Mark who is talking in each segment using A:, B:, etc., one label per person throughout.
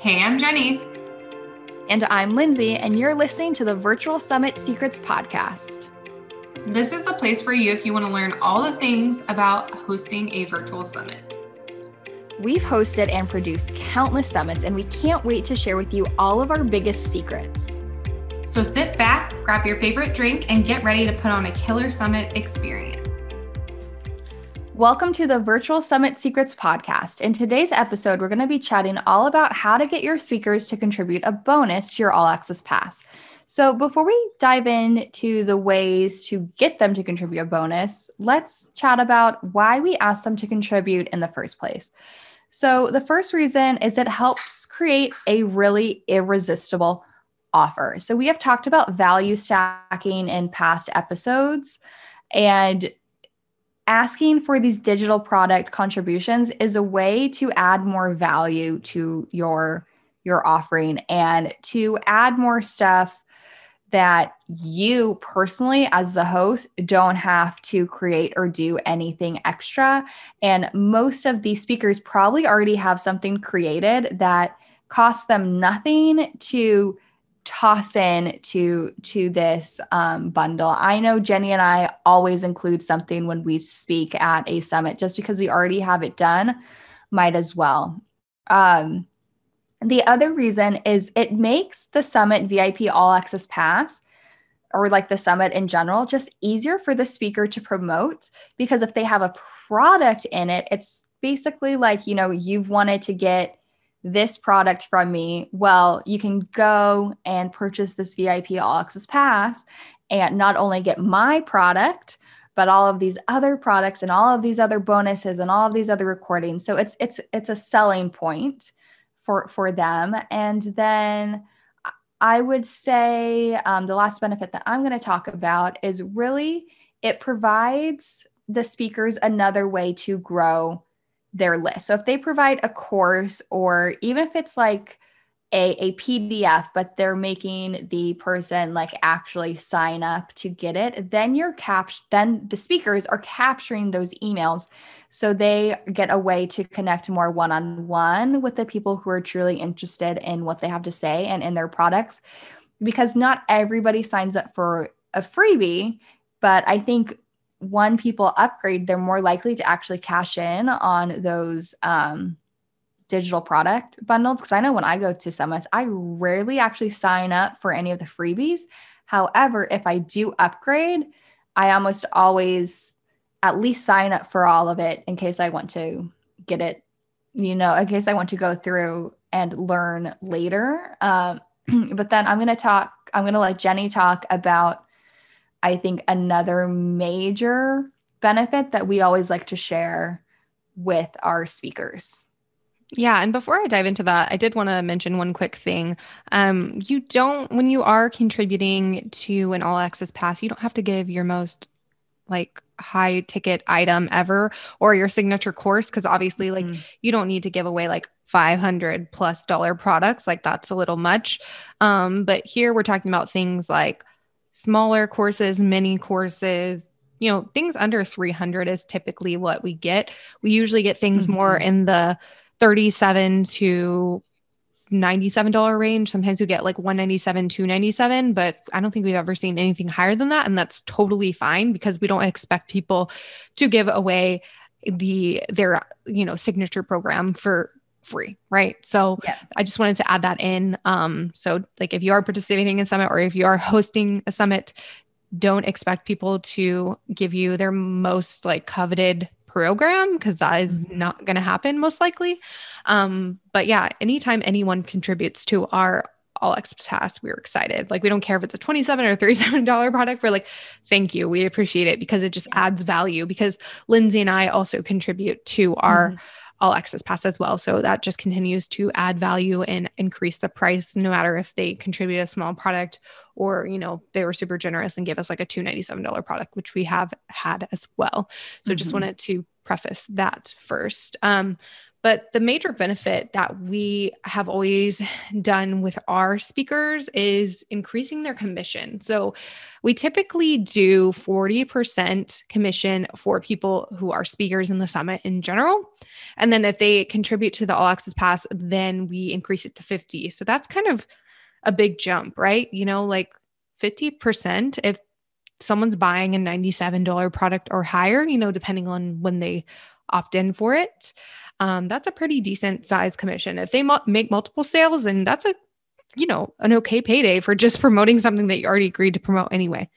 A: Hey, I'm Jenny.
B: And I'm Lindsay, and you're listening to the Virtual Summit Secrets Podcast.
A: This is a place for you if you want to learn all the things about hosting a virtual summit.
B: We've hosted and produced countless summits, and we can't wait to share with you all of our biggest secrets.
A: So sit back, grab your favorite drink, and get ready to put on a killer summit experience.
B: Welcome to the Virtual Summit Secrets podcast. In today's episode, we're going to be chatting all about how to get your speakers to contribute a bonus to your All Access Pass. So, before we dive into the ways to get them to contribute a bonus, let's chat about why we ask them to contribute in the first place. So, the first reason is it helps create a really irresistible offer. So, we have talked about value stacking in past episodes. And asking for these digital product contributions is a way to add more value to your your offering and to add more stuff that you personally as the host don't have to create or do anything extra. And most of these speakers probably already have something created that costs them nothing to toss in to to this um, bundle. I know jenny and i always include something when we speak at a summit. Just because we already have it done might as well. Um, the other reason is it makes the summit vip all access pass or like the summit in general just easier for the speaker to promote. Because if they have a product in it it's basically like you know you've wanted to get this product from me, well, you can go and purchase this VIP All Access Pass and not only get my product, but all of these other products and all of these other bonuses and all of these other recordings. So it's it's it's a selling point for for them. And then I would say um, the last benefit that I'm going to talk about is really it provides the speakers another way to grow their list. So if they provide a course or even if it's like a, a PDF, but they're making the person like actually sign up to get it, then you're cap then the speakers are capturing those emails. So they get a way to connect more one-on-one with the people who are truly interested in what they have to say and in their products. Because not everybody signs up for a freebie, but I think when people upgrade, they're more likely to actually cash in on those um, digital product bundles. Because I know when I go to summits, I rarely actually sign up for any of the freebies. However, if I do upgrade, I almost always at least sign up for all of it in case I want to get it, you know, in case I want to go through and learn later. Um, but then I'm going to talk, I'm going to let Jenny talk about I think another major benefit that we always like to share with our speakers.
C: Yeah. And before I dive into that, I did want to mention one quick thing. Um, you don't, when you are contributing to an all access pass, you don't have to give your most like high ticket item ever or your signature course. Cause obviously, like, mm-hmm. you don't need to give away like 500 plus dollar products. Like, that's a little much. Um, but here we're talking about things like smaller courses, mini courses, you know, things under 300 is typically what we get. We usually get things mm-hmm. more in the 37 to $97 range. Sometimes we get like 197, 297, but I don't think we've ever seen anything higher than that. And that's totally fine because we don't expect people to give away the their you know signature program for free, right? So yeah. I just wanted to add that in. Um, so like if you are participating in summit or if you are hosting a summit, don't expect people to give you their most like coveted program because that is mm-hmm. not going to happen most likely. Um, but yeah, anytime anyone contributes to our all access pass, we're excited. Like we don't care if it's a 27 or 37 dollar product. We're like, thank you. We appreciate it because it just adds value because Lindsay and I also contribute to our mm-hmm all access pass as well. So that just continues to add value and increase the price, no matter if they contribute a small product or, you know, they were super generous and gave us like a $297 product, which we have had as well. So mm-hmm. just wanted to preface that first. Um, But the major benefit that we have always done with our speakers is increasing their commission. So we typically do 40% commission for people who are speakers in the summit in general. And then if they contribute to the All Access Pass, then we increase it to 50. So that's kind of a big jump, right? You know, like 50% if someone's buying a $97 product or higher, you know, depending on when they opt in for it um, that's a pretty decent size commission. If they make multiple sales, and that's a, you know, an okay payday for just promoting something that you already agreed to promote anyway.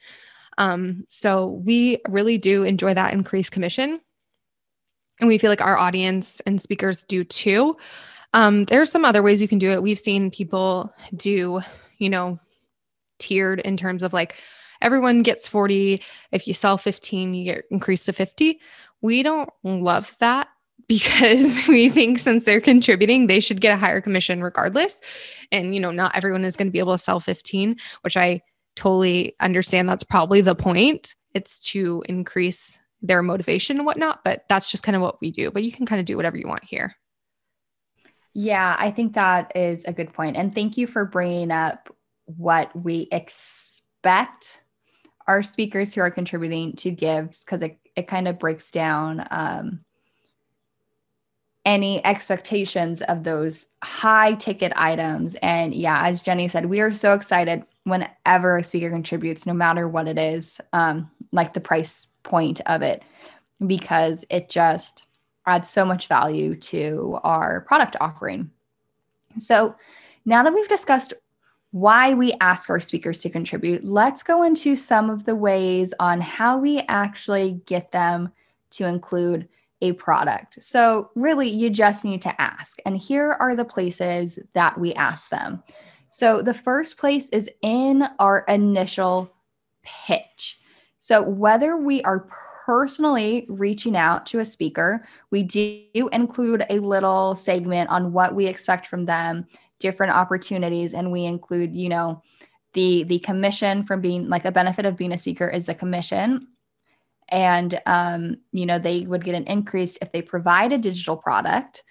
C: Um, so we really do enjoy that increased commission. And we feel like our audience and speakers do too. Um, there's some other ways you can do it. We've seen people do, you know, tiered in terms of like everyone gets 40. If you sell 15, you get increased to 50. We don't love that because we think since they're contributing, they should get a higher commission regardless. And, you know, not everyone is going to be able to sell 15, which I totally understand that's probably the point. It's to increase their motivation and whatnot, but that's just kind of what we do. But you can kind of do whatever you want here.
B: Yeah, I think that is a good point. And thank you for bringing up what we expect our speakers who are contributing to give because it, it kind of breaks down um, any expectations of those high ticket items. And yeah, as Jenny said, we are so excited whenever a speaker contributes, no matter what it is, um, like the price point of it, because it just adds so much value to our product offering. So now that we've discussed why we ask our speakers to contribute, let's go into some of the ways on how we actually get them to include a product. So, really, you just need to ask. And here are the places that we ask them. So, the first place is in our initial pitch. So, whether we are personally reaching out to a speaker, we do include a little segment on what we expect from them, different opportunities, and we include, you know, the the commission from being like a benefit of being a speaker is the commission and um, you know they would get an increase if they provide a digital product.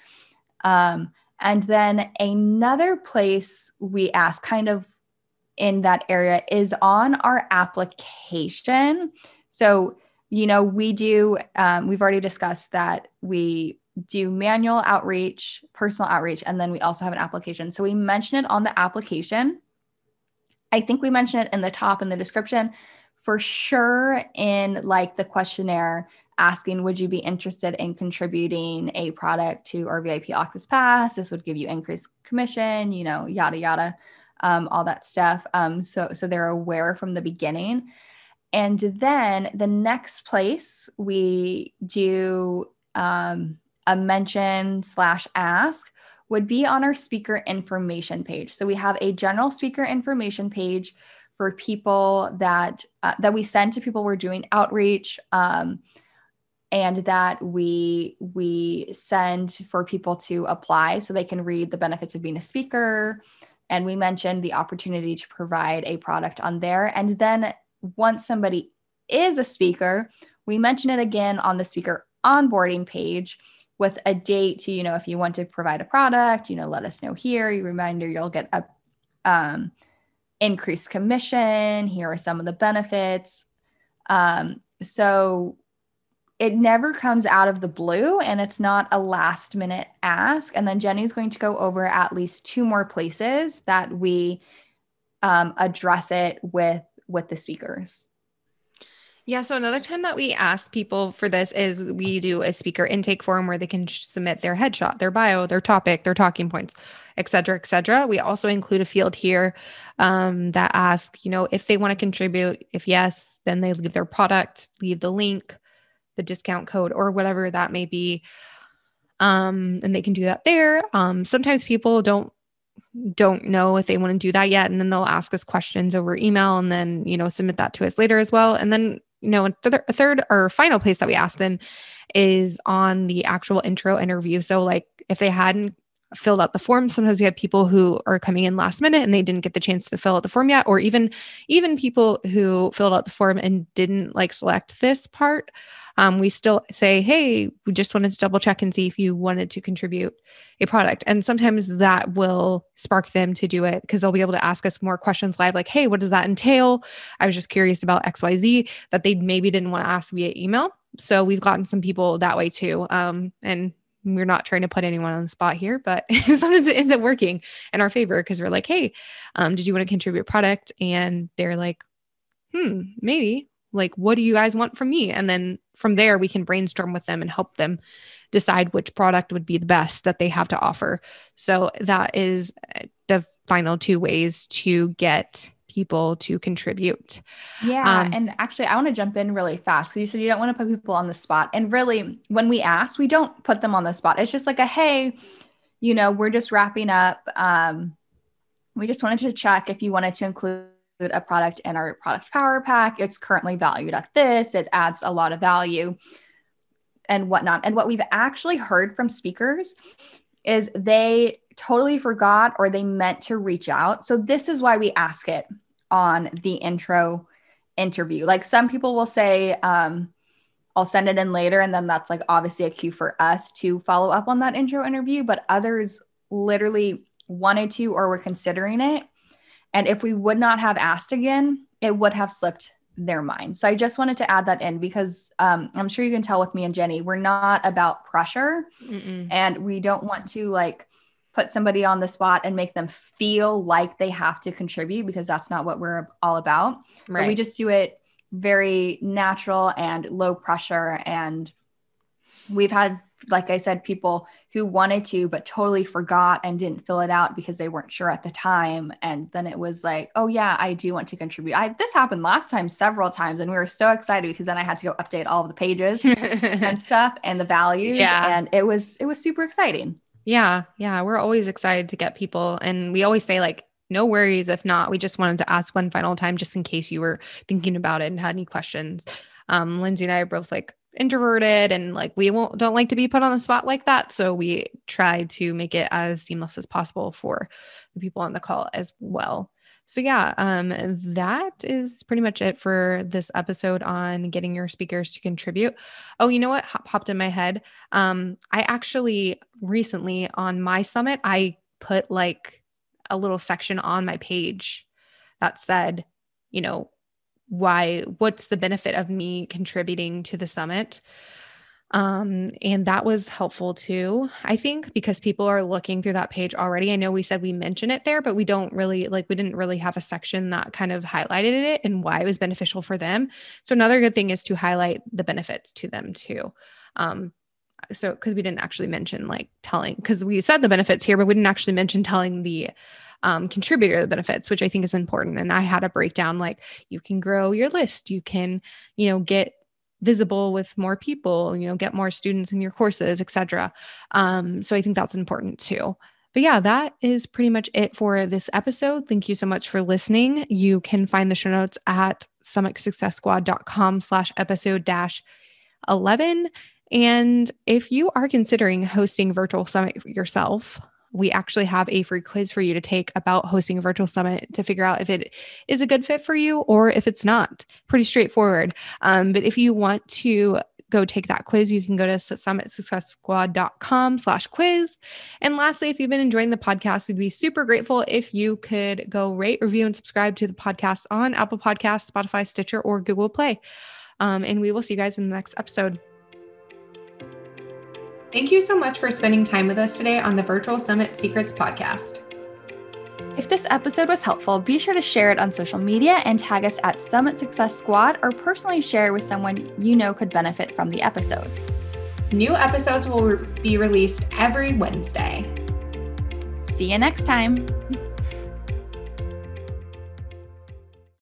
B: Um, and then another place we ask kind of in that area is on our application. So you know we do um, we've already discussed that we do manual outreach personal outreach and then we also have an application. So we mention it on the application. I think we mention it in the top in the description for sure in like the questionnaire asking would you be interested in contributing a product to our vip access pass? This would give you increased commission you know yada yada um, all that stuff. Um, so so they're aware from the beginning. And then the next place we do um, a mention slash ask would be on our speaker information page. So we have a general speaker information page for people that uh, that we send to people we're doing outreach um, and that we we send for people to apply so they can read the benefits of being a speaker. And we mentioned the opportunity to provide a product on there. And then once somebody is a speaker we mention it again on the speaker onboarding page with a date to you know if you want to provide a product you know let us know here. You reminder you'll get a um, increased commission. Here are some of the benefits. Um, so it never comes out of the blue and it's not a last minute ask. And then Jenny's going to go over at least two more places that we um, address it with with the speakers.
C: Yeah. So another time that we ask people for this is we do a speaker intake form where they can submit their headshot, their bio, their topic, their talking points, et cetera, et cetera. We also include a field here um, that asks, you know, if they want to contribute. If yes, then they leave their product, leave the link, the discount code, or whatever that may be. Um, and they can do that there. Um, sometimes people don't don't know if they want to do that yet and then they'll ask us questions over email and then you know submit that to us later as well and then you know, th- third or final place that we ask them is on the actual intro interview. So, like, if they hadn't filled out the form. Sometimes we have people who are coming in last minute and they didn't get the chance to fill out the form yet, or even even people who filled out the form and didn't like select this part. Um, we still say, hey, we just wanted to double check and see if you wanted to contribute a product. And sometimes that will spark them to do it because they'll be able to ask us more questions live, like, hey, what does that entail? I was just curious about XYZ that they maybe didn't want to ask via email. So we've gotten some people that way too. Um, and we're not trying to put anyone on the spot here, but sometimes it ends up working in our favor because we're like, hey, um, did you want to contribute a product? And they're like, hmm, maybe. Like, what do you guys want from me? And then from there, we can brainstorm with them and help them decide which product would be the best that they have to offer. So that is uh, the final two ways to get people to contribute.
B: Yeah. Um, and actually, I want to jump in really fast because you said you don't want to put people on the spot. And really, when we ask, we don't put them on the spot. It's just like a, hey, you know, we're just wrapping up. Um, we just wanted to check if you wanted to include a product in our product power pack. It's currently valued at this, it adds a lot of value and whatnot. And what we've actually heard from speakers is they totally forgot or they meant to reach out. So, this is why we ask it on the intro interview. Like some people will say, um, I'll send it in later. And then that's like obviously a cue for us to follow up on that intro interview. But others literally wanted to or were considering it. And if we would not have asked again, it would have slipped their mind. So I just wanted to add that in because um, I'm sure you can tell with me and Jenny, we're not about pressure Mm-mm. and we don't want to like put somebody on the spot and make them feel like they have to contribute because that's not what we're all about. Right. But we just do it very natural and low pressure. And we've had, like I said, people who wanted to, but totally forgot and didn't fill it out because they weren't sure at the time. And then it was like, oh, yeah, I do want to contribute. I, this happened last time several times. And we were so excited because then I had to go update all of the pages and stuff and the values. Yeah. And it was, it was super exciting.
C: Yeah. Yeah. We're always excited to get people. And we always say, like, no worries if not. We just wanted to ask one final time just in case you were thinking about it and had any questions. Um, Lindsay and I are both like introverted and like we won't don't like to be put on the spot like that. So we try to make it as seamless as possible for the people on the call as well. So yeah, um, that is pretty much it for this episode on getting your speakers to contribute. Oh, you know what popped in my head? Um, I actually recently on my summit, I put like a little section on my page that said, you know, why, what's the benefit of me contributing to the summit? Um, and that was helpful too, I think, because people are looking through that page already. I know we said we mention it there, but we don't really like, we didn't really have a section that kind of highlighted it and why it was beneficial for them. So, another good thing is to highlight the benefits to them too. Um, so, because we didn't actually mention like telling, because we said the benefits here, but we didn't actually mention telling the um, contributor the benefits, which I think is important. And I had a breakdown like you can grow your list, you can, you know, get visible with more people, you know, get more students in your courses, etc. Um, so I think that's important too. But yeah, that is pretty much it for this episode. Thank you so much for listening. You can find the show notes at summitsuccesssquad.com slash episode dash 11. And if you are considering hosting virtual summit yourself, we actually have a free quiz for you to take about hosting a virtual summit to figure out if it is a good fit for you or if it's not. Pretty straightforward. Um, but if you want to go take that quiz, you can go to summitsuccesssquad.com slash quiz. And lastly, if you've been enjoying the podcast, we'd be super grateful if you could go rate, review, and subscribe to the podcast on Apple Podcasts, Spotify, Stitcher, or Google Play. Um, and we will see you guys in the next episode.
A: Thank you so much for spending time with us today on the Virtual Summit Secrets podcast.
B: If this episode was helpful, be sure to share it on social media and tag us at Summit Success Squad or personally share with someone you know could benefit from the episode.
A: New episodes will be released every Wednesday.
B: See you next time.